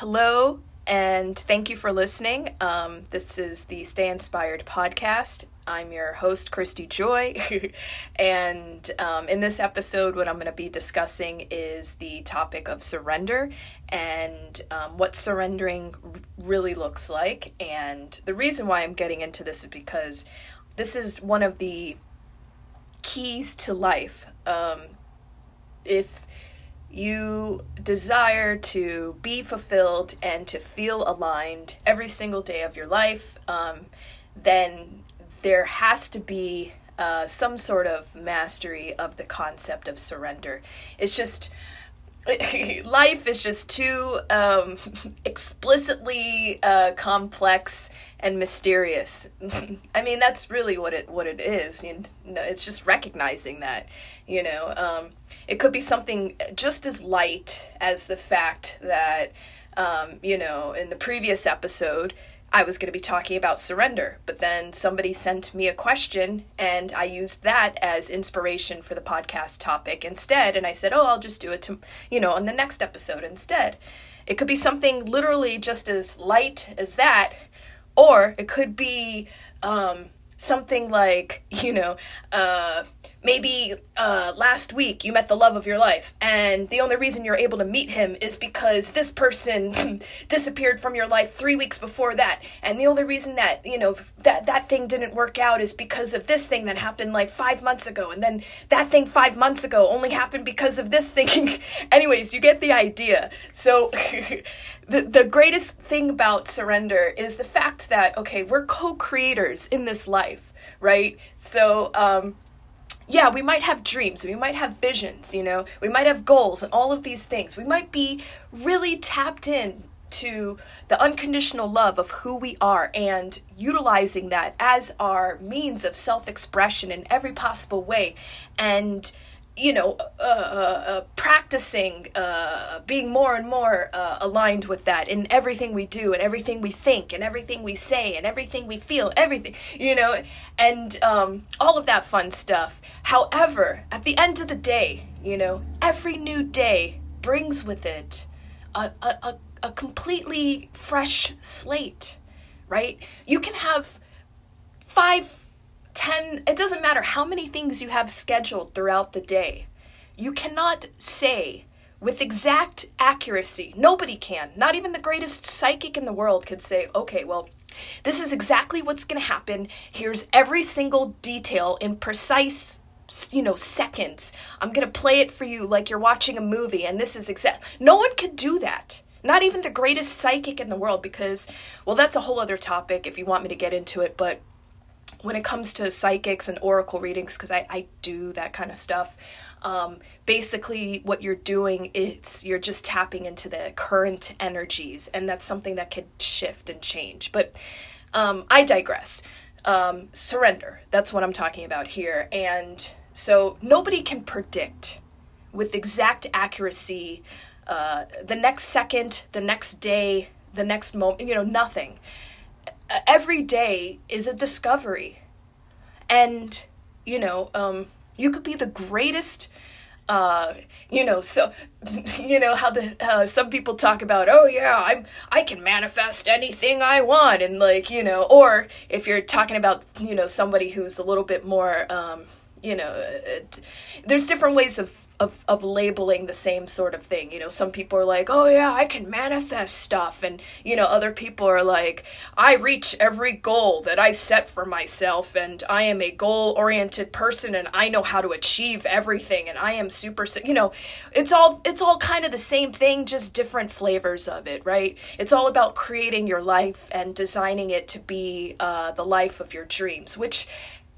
Hello, and thank you for listening. Um, this is the Stay Inspired podcast. I'm your host, Christy Joy. and um, in this episode, what I'm going to be discussing is the topic of surrender and um, what surrendering really looks like. And the reason why I'm getting into this is because this is one of the keys to life. Um, if you desire to be fulfilled and to feel aligned every single day of your life, um, then there has to be uh, some sort of mastery of the concept of surrender. It's just life is just too um, explicitly uh, complex and mysterious. I mean, that's really what it what it is. You know, it's just recognizing that. You know, um, it could be something just as light as the fact that, um, you know, in the previous episode I was going to be talking about surrender, but then somebody sent me a question and I used that as inspiration for the podcast topic instead. And I said, oh, I'll just do it to, you know, on the next episode instead. It could be something literally just as light as that, or it could be um, something like, you know, uh, maybe uh, last week you met the love of your life and the only reason you're able to meet him is because this person disappeared from your life three weeks before that. And the only reason that you know that that thing didn't work out is because of this thing that happened like five months ago. And then that thing five months ago only happened because of this thing. Anyways you get the idea. So the, the greatest thing about surrender is the fact that okay we're co-creators in this life right? So um yeah, we might have dreams, we might have visions, you know, we might have goals and all of these things. We might be really tapped in to the unconditional love of who we are and utilizing that as our means of self expression in every possible way. And you know, uh, uh, uh, practicing uh, being more and more uh, aligned with that in everything we do and everything we think and everything we say and everything we feel, everything, you know, and um, all of that fun stuff. However, at the end of the day, you know, every new day brings with it a, a, a, a completely fresh slate, right? You can have five 10, it doesn't matter how many things you have scheduled throughout the day. You cannot say with exact accuracy, nobody can, not even the greatest psychic in the world could say, okay, well, this is exactly what's going to happen. Here's every single detail in precise you know seconds i'm going to play it for you like you're watching a movie and this is exact no one could do that not even the greatest psychic in the world because well that's a whole other topic if you want me to get into it but when it comes to psychics and oracle readings, because I, I do that kind of stuff, um, basically what you're doing is you're just tapping into the current energies, and that's something that could shift and change. But um, I digress. Um, surrender, that's what I'm talking about here. And so nobody can predict with exact accuracy uh, the next second, the next day, the next moment, you know, nothing every day is a discovery. And, you know, um, you could be the greatest uh, you know, so you know how the uh, some people talk about, oh yeah, I'm I can manifest anything I want, and like you know, or if you're talking about you know somebody who's a little bit more, um, you know, uh, there's different ways of of, of labeling the same sort of thing. You know, some people are like, oh yeah, I can manifest stuff. And, you know, other people are like, I reach every goal that I set for myself and I am a goal oriented person and I know how to achieve everything and I am super, you know, it's all, it's all kind of the same thing, just different flavors of it, right? It's all about creating your life and designing it to be uh, the life of your dreams, which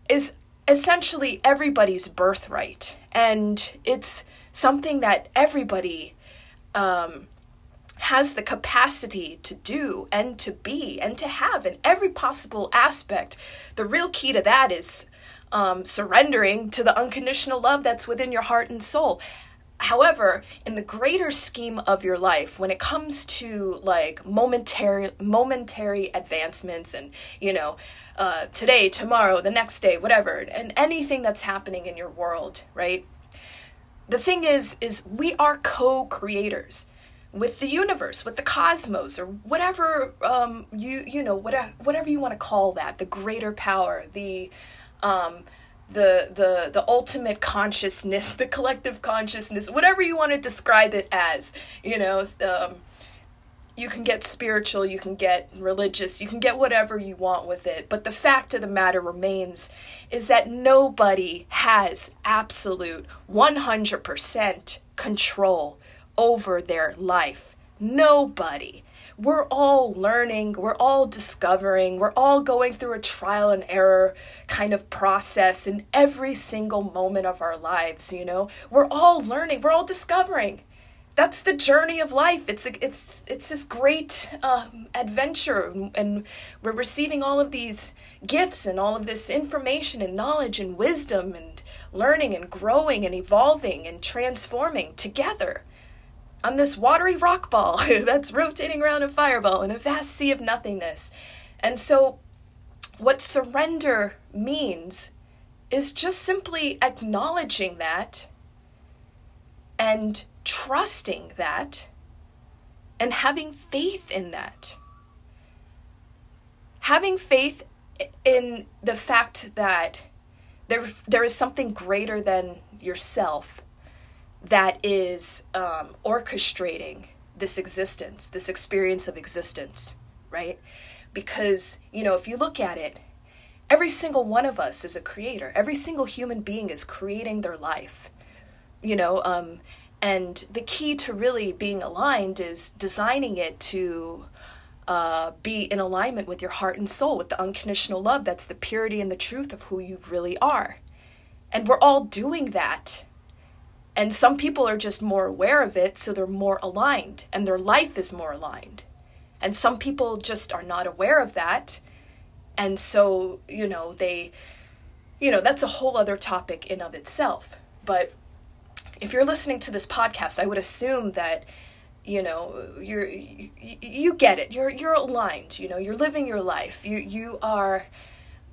is essentially everybody's birthright. And it's something that everybody um, has the capacity to do and to be and to have in every possible aspect. The real key to that is um, surrendering to the unconditional love that's within your heart and soul. However, in the greater scheme of your life, when it comes to like momentary momentary advancements and you know, uh, today, tomorrow, the next day, whatever, and anything that's happening in your world, right? The thing is, is we are co-creators. with the universe, with the cosmos, or whatever um, you you know whatever whatever you want to call that, the greater power, the um, the the the ultimate consciousness, the collective consciousness, whatever you want to describe it as, you know. Um, you can get spiritual, you can get religious, you can get whatever you want with it. But the fact of the matter remains is that nobody has absolute 100% control over their life. Nobody. We're all learning, we're all discovering, we're all going through a trial and error kind of process in every single moment of our lives, you know? We're all learning, we're all discovering. That's the journey of life. It's it's it's this great um, adventure, and we're receiving all of these gifts and all of this information and knowledge and wisdom and learning and growing and evolving and transforming together on this watery rock ball that's rotating around a fireball in a vast sea of nothingness. And so, what surrender means is just simply acknowledging that and trusting that and having faith in that. Having faith in the fact that there, there is something greater than yourself that is um, orchestrating this existence, this experience of existence, right? Because, you know, if you look at it, every single one of us is a creator. Every single human being is creating their life, you know, um, and the key to really being aligned is designing it to uh, be in alignment with your heart and soul, with the unconditional love. That's the purity and the truth of who you really are. And we're all doing that and some people are just more aware of it, so they're more aligned and their life is more aligned. And some people just are not aware of that. And so, you know, they, you know, that's a whole other topic in of itself. But if you're listening to this podcast, I would assume that you know you're you, you get it you're you're aligned you know you're living your life you you are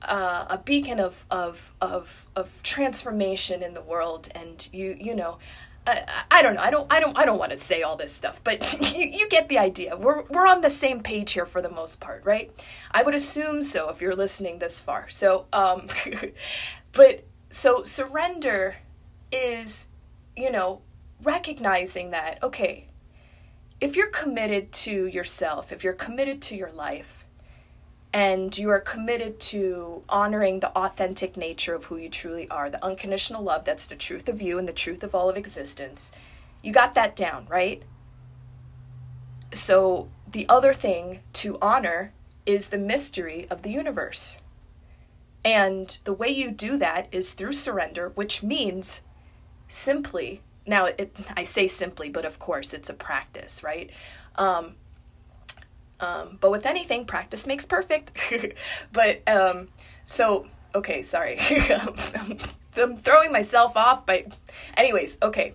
uh, a beacon of, of of of transformation in the world, and you you know. I, I don't know. I don't. I don't. I don't want to say all this stuff, but you, you get the idea. We're we're on the same page here for the most part, right? I would assume so if you're listening this far. So, um, but so surrender is, you know, recognizing that okay, if you're committed to yourself, if you're committed to your life, and you are committed to honoring the authentic nature of who you truly are, the unconditional love that's the truth of you and the truth of all of existence. You got that down, right? So, the other thing to honor is the mystery of the universe. And the way you do that is through surrender, which means simply, now it, I say simply, but of course it's a practice, right? Um, um, but with anything, practice makes perfect. but um, so okay, sorry, I'm throwing myself off. But anyways, okay.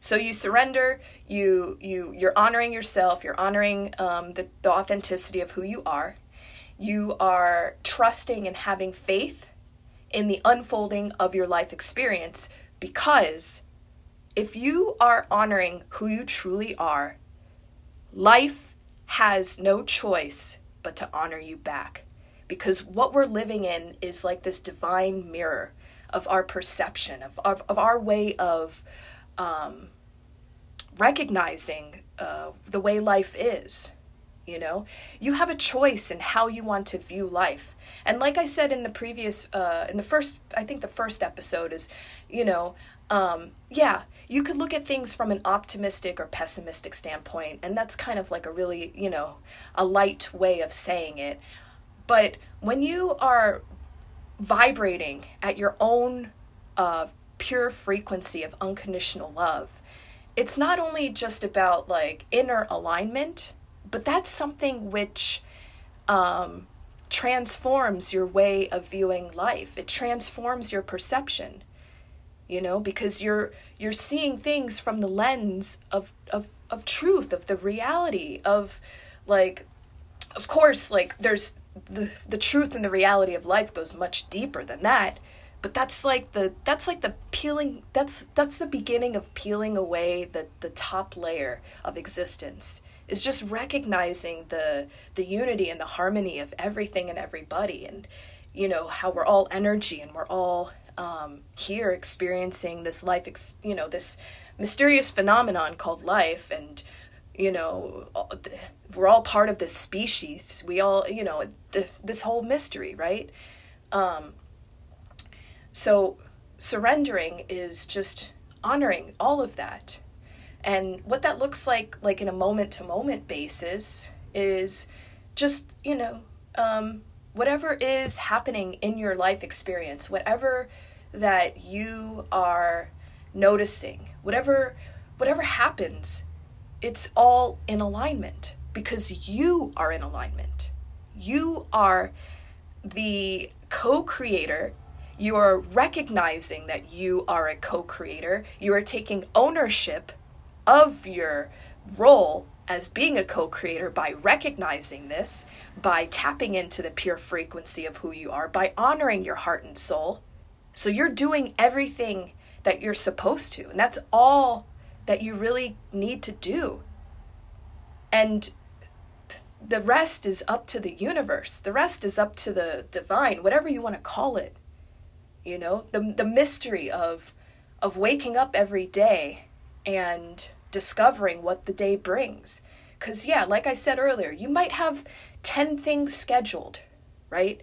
So you surrender. You you you're honoring yourself. You're honoring um, the the authenticity of who you are. You are trusting and having faith in the unfolding of your life experience because if you are honoring who you truly are, life has no choice but to honor you back. Because what we're living in is like this divine mirror of our perception, of, of, of our way of um, recognizing uh, the way life is. You know, you have a choice in how you want to view life. And like I said in the previous, uh, in the first, I think the first episode is, you know, um, yeah, you could look at things from an optimistic or pessimistic standpoint, and that's kind of like a really, you know, a light way of saying it. But when you are vibrating at your own uh, pure frequency of unconditional love, it's not only just about like inner alignment, but that's something which um, transforms your way of viewing life. It transforms your perception you know because you're you're seeing things from the lens of of of truth of the reality of like of course like there's the the truth and the reality of life goes much deeper than that but that's like the that's like the peeling that's that's the beginning of peeling away the the top layer of existence is just recognizing the the unity and the harmony of everything and everybody and you know how we're all energy and we're all um, here experiencing this life ex- you know this mysterious phenomenon called life and you know we're all part of this species. We all you know this whole mystery right? Um, so surrendering is just honoring all of that. And what that looks like like in a moment to moment basis is just you know um, whatever is happening in your life experience whatever that you are noticing whatever whatever happens it's all in alignment because you are in alignment. You are the co-creator. You are recognizing that you are a co-creator. You are taking ownership of your role as being a co creator by recognizing this, by tapping into the pure frequency of who you are, by honoring your heart and soul. So you're doing everything that you're supposed to. And that's all that you really need to do. And the rest is up to the universe. The rest is up to the divine, whatever you want to call it. You know, the the mystery of of waking up every day and discovering what the day brings. Cuz yeah, like I said earlier, you might have 10 things scheduled, right?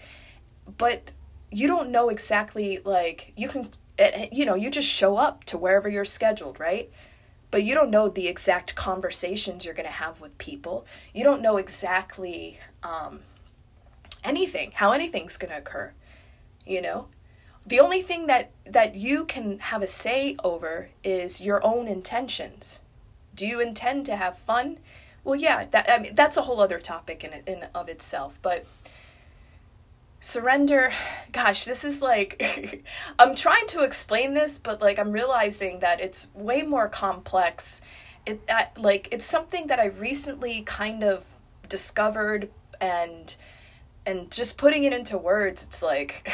But you don't know exactly like you can eh, eh, you know, you just show up to wherever you're scheduled, right? But you don't know the exact conversations you're going to have with people. You don't know exactly um, anything, how anything's going to occur, you know? the only thing that that you can have a say over is your own intentions do you intend to have fun? Well yeah that I mean, that's a whole other topic in in of itself but surrender gosh this is like i'm trying to explain this but like i'm realizing that it's way more complex. It like it's something that i recently kind of discovered and and just putting it into words it's like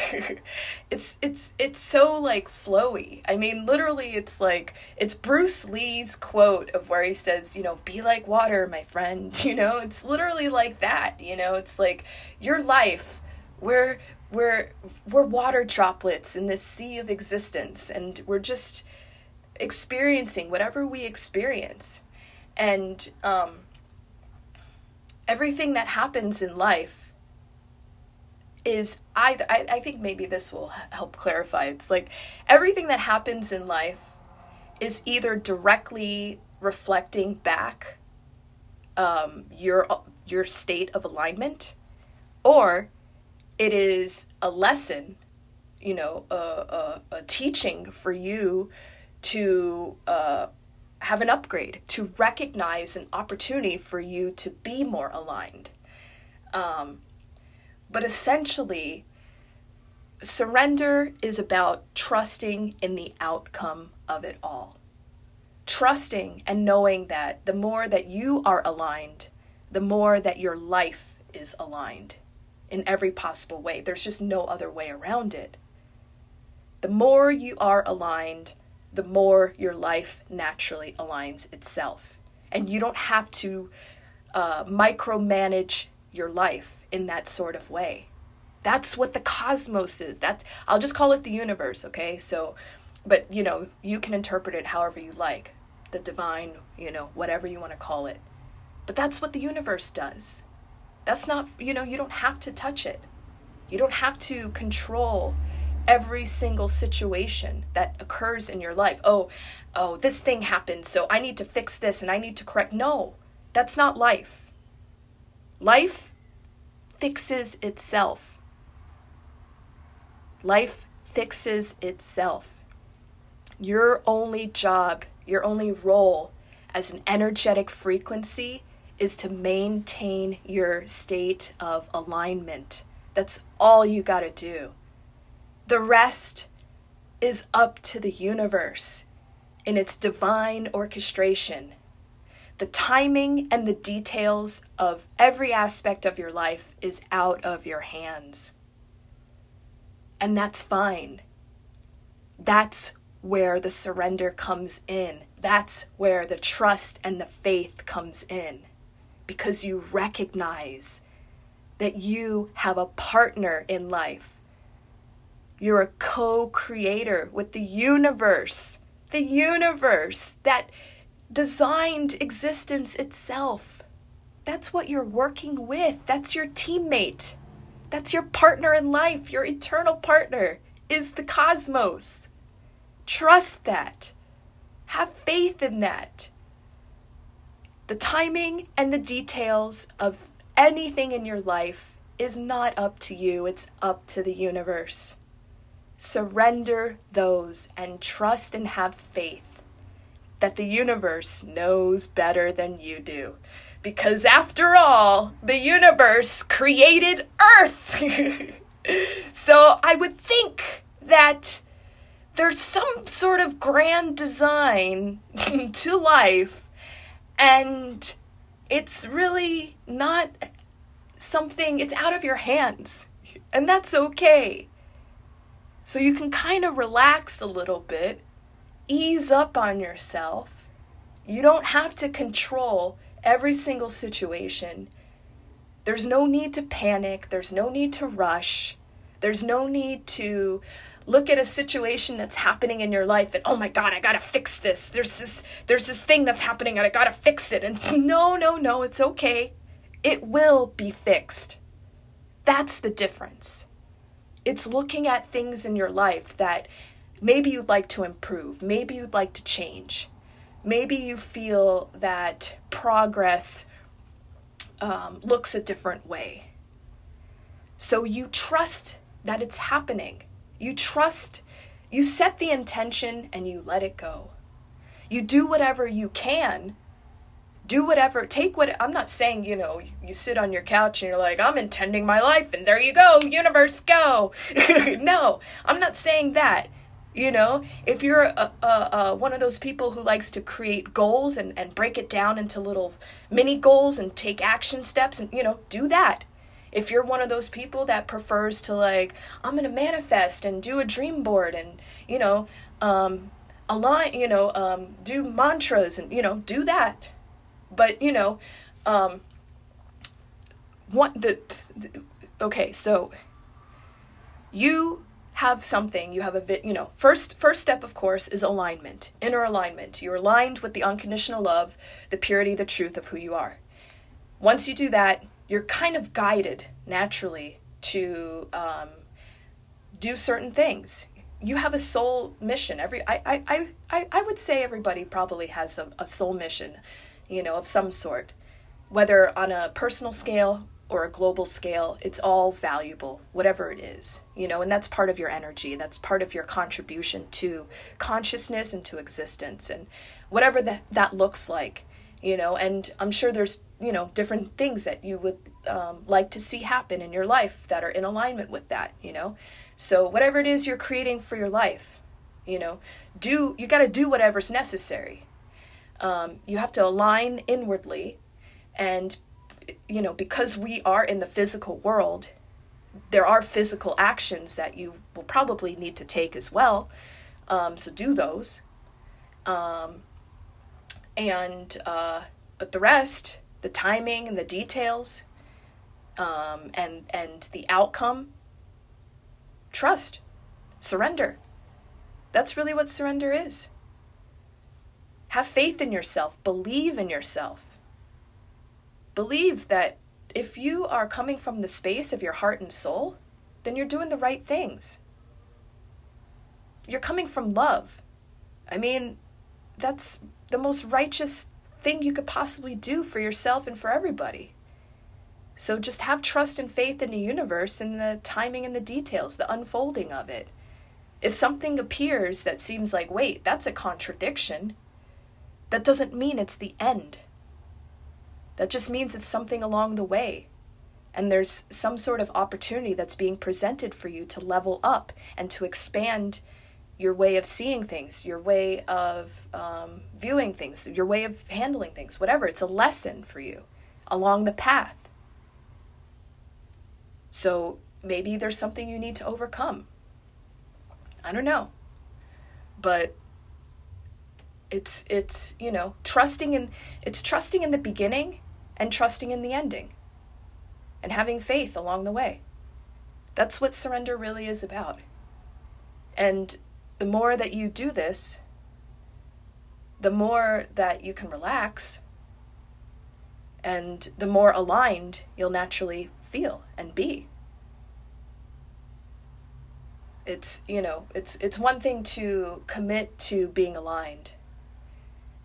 it's it's it's so like flowy. I mean literally it's like it's bruce lee's quote of where he says you know be like water my friend you know? It's literally like that you know? It's like your life we're we're we're water droplets in this sea of existence and we're just experiencing whatever we experience. And um everything that happens in life is either I, I think maybe this will help clarify. It's like everything that happens in life is either directly reflecting back um, your your state of alignment or it is a lesson you know a, a, a teaching for you to uh, have an upgrade to recognize an opportunity for you to be more aligned. Um, but essentially, surrender is about trusting in the outcome of it all. Trusting and knowing that the more that you are aligned, the more that your life is aligned in every possible way. There's just no other way around it. The more you are aligned, the more your life naturally aligns itself. And you don't have to uh, micromanage your life in that sort of way. That's what the cosmos is. That's I'll just call it the universe, okay? So but you know, you can interpret it however you like. The divine, you know, whatever you want to call it. But that's what the universe does. That's not, you know, you don't have to touch it. You don't have to control every single situation that occurs in your life. Oh, oh, this thing happened, so I need to fix this and I need to correct. No, that's not life. Life fixes itself. Life fixes itself. Your only job, your only role as an energetic frequency is to maintain your state of alignment. That's all you got to do. The rest is up to the universe in its divine orchestration the timing and the details of every aspect of your life is out of your hands. And that's fine. That's where the surrender comes in. That's where the trust and the faith comes in. Because you recognize that you have a partner in life. You're a co creator with the universe, the universe that designed existence itself. That's what you're working with. That's your teammate. That's your partner in life. Your eternal partner is the cosmos. Trust that. Have faith in that. The timing and the details of anything in your life is not up to you, it's up to the universe. Surrender those and trust and have faith that the universe knows better than you do. Because after all, the universe created Earth. so I would think that there's some sort of grand design to life, and it's really not something, it's out of your hands. And that's okay. So you can kind of relax a little bit, ease up on yourself. You don't have to control every single situation. There's no need to panic, there's no need to rush, there's no need to look at a situation that's happening in your life and oh my god i gotta fix this. There's this there's this thing that's happening and i gotta fix it. And no no no it's okay. It will be fixed. That's the difference. It's looking at things in your life that maybe you'd like to improve maybe you'd like to change maybe you feel that progress um, looks a different way. So you trust that it's happening. You trust, you set the intention and you let it go. You do whatever you can. Do whatever, take what, I'm not saying, you know, you sit on your couch and you're like, I'm intending my life and there you go, universe, go. no, I'm not saying that. You know, if you're a, a, a, one of those people who likes to create goals and, and break it down into little mini goals and take action steps, and, you know, do that. If you're one of those people that prefers to, like, I'm to manifest and do a dream board and, you know, um, align, you know, um, do mantras and, you know, do that. But, you know, um, what the, the okay, so you have something you have a bit you know first first step of course is alignment inner alignment. You're aligned with the unconditional love the purity the truth of who you are. Once you do that you're kind of guided naturally to um, do certain things. You have a soul mission. Every I, I i i would say everybody probably has a, a soul mission you know of some sort. Whether on a personal scale or a global scale, it's all valuable, whatever it is, you know, and that's part of your energy. That's part of your contribution to consciousness and to existence and whatever that, that looks like, you know, and I'm sure there's, you know, different things that you would um, like to see happen in your life that are in alignment with that, you know. So whatever it is you're creating for your life, you know, do, you got to do whatever's necessary. Um, you have to align inwardly and you know, because we are in the physical world, there are physical actions that you will probably need to take as well. Um, so do those. Um, and, uh, but the rest, the timing and the details, um, and, and the outcome, trust, surrender. That's really what surrender is. Have faith in yourself, believe in yourself believe that if you are coming from the space of your heart and soul, then you're doing the right things. You're coming from love. I mean, that's the most righteous thing you could possibly do for yourself and for everybody. So just have trust and faith in the universe and the timing and the details, the unfolding of it. If something appears that seems like, wait, that's a contradiction, that doesn't mean it's the end. That just means it's something along the way. And there's some sort of opportunity that's being presented for you to level up and to expand your way of seeing things, your way of um, viewing things, your way of handling things, whatever. It's a lesson for you along the path. So maybe there's something you need to overcome. I don't know. but it's it's you know trusting in it's trusting in the beginning and trusting in the ending and having faith along the way. That's what surrender really is about. And the more that you do this the more that you can relax and the more aligned you'll naturally feel and be. It's you know it's it's one thing to commit to being aligned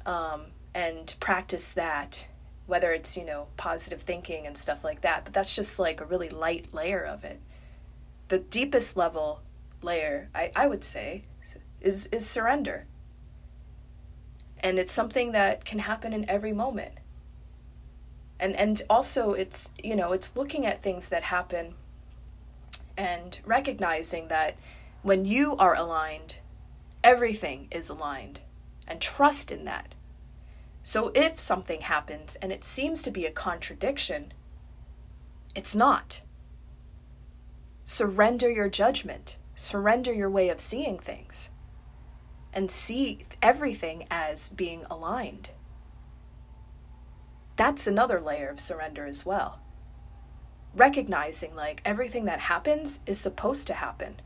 um, and practice that whether it's you know positive thinking and stuff like that but that's just like a really light layer of it. The deepest level layer i, I would say is is surrender. And it's something that can happen in every moment. And and also it's you know it's looking at things that happen and recognizing that when you are aligned everything is aligned and trust in that. So if something happens and it seems to be a contradiction, it's not. Surrender your judgment, surrender your way of seeing things, and see everything as being aligned. That's another layer of surrender as well. Recognizing, like, everything that happens is supposed to happen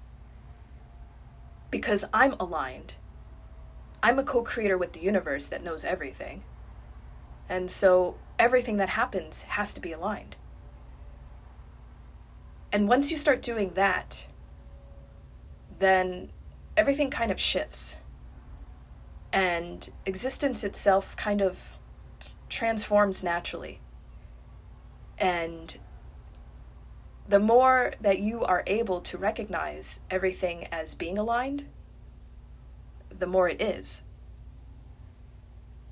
because I'm aligned I'm a co creator with the universe that knows everything. And so everything that happens has to be aligned. And once you start doing that, then everything kind of shifts. And existence itself kind of transforms naturally. And the more that you are able to recognize everything as being aligned, the more it is.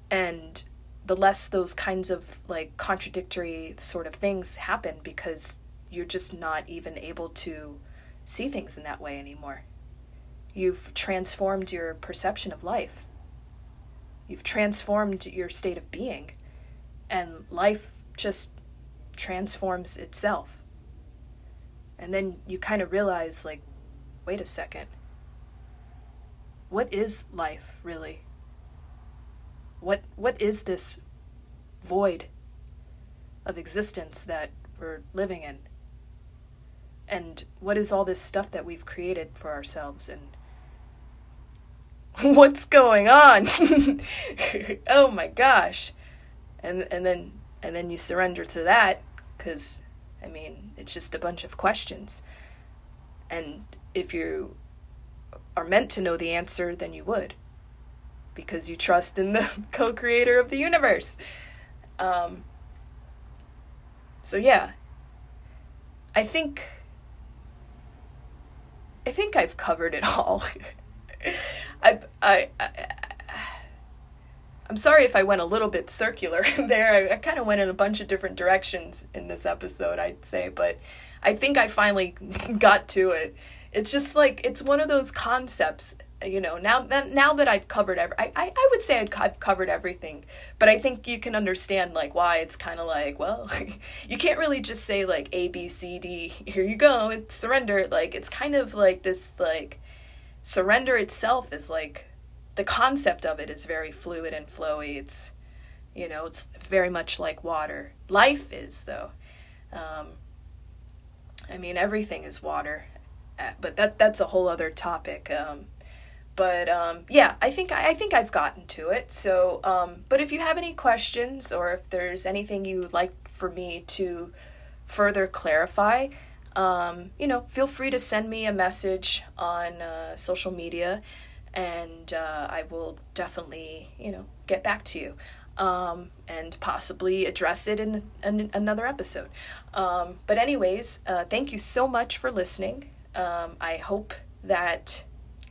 And the less those kinds of like contradictory sort of things happen because you're just not even able to see things in that way anymore. You've transformed your perception of life. You've transformed your state of being. And life just transforms itself. And then you kind of realize, like, wait a second what is life really? What what is this void of existence that we're living in? And what is all this stuff that we've created for ourselves and what's going on? oh my gosh. And and then and then you surrender to that cuz I mean, it's just a bunch of questions. And if you are meant to know the answer, then you would. Because you trust in the co creator of the universe. Um, so, yeah. I think. I think I've covered it all. I, I, I, I'm sorry if I went a little bit circular there. I, I kind of went in a bunch of different directions in this episode, I'd say, but I think I finally got to it it's just like it's one of those concepts you know now that now that i've covered every I, I, I would say i have covered everything but i think you can understand like why it's kind of like well you can't really just say like a b c d here you go it's surrender like it's kind of like this like surrender itself is like the concept of it is very fluid and flowy it's you know it's very much like water. Life is though um, i mean everything is water but that that's a whole other topic. Um, but um, yeah, I think I, I, think I've gotten to it. So, um, but if you have any questions or if there's anything you'd like for me to further clarify, um, you know, feel free to send me a message on uh, social media, and uh, I will definitely you know get back to you. Um, and possibly address it in, in another episode. Um, but, anyways, uh, thank you so much for listening. Um, I hope that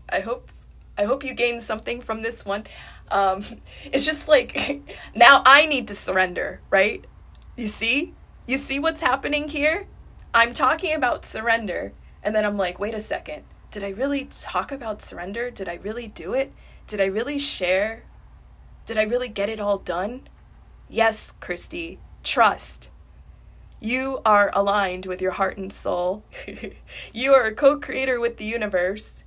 I hope I hope you gain something from this one. Um, it's just like now I need to surrender, right? You see? You see what's happening here? I'm talking about surrender, and then I'm like, wait a second. Did I really talk about surrender? Did I really do it? Did I really share? Did I really get it all done? Yes, Christy, trust. You are aligned with your heart and soul. you are a co creator with the universe.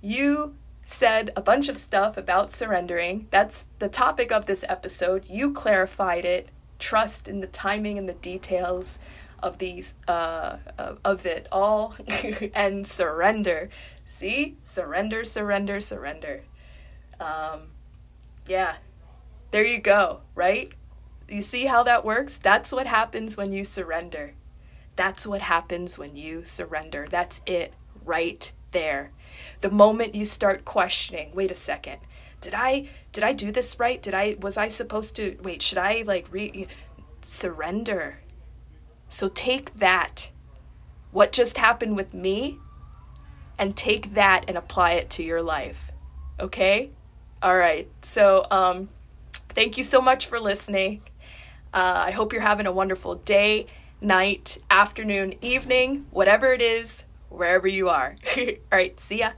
You said a bunch of stuff about surrendering. That's the topic of this episode. You clarified it. Trust in the timing and the details of these uh, of it all and surrender. See? Surrender, surrender, surrender. Um, yeah. There you go, right? You see how that works? That's what happens when you surrender. That's what happens when you surrender. That's it right there. The moment you start questioning, wait a second. Did I did I do this right? Did I was I supposed to wait, should I like re surrender? So take that what just happened with me and take that and apply it to your life. Okay? All right. So um thank you so much for listening. Uh, I hope you're having a wonderful day, night, afternoon, evening, whatever it is, wherever you are. All right, see ya.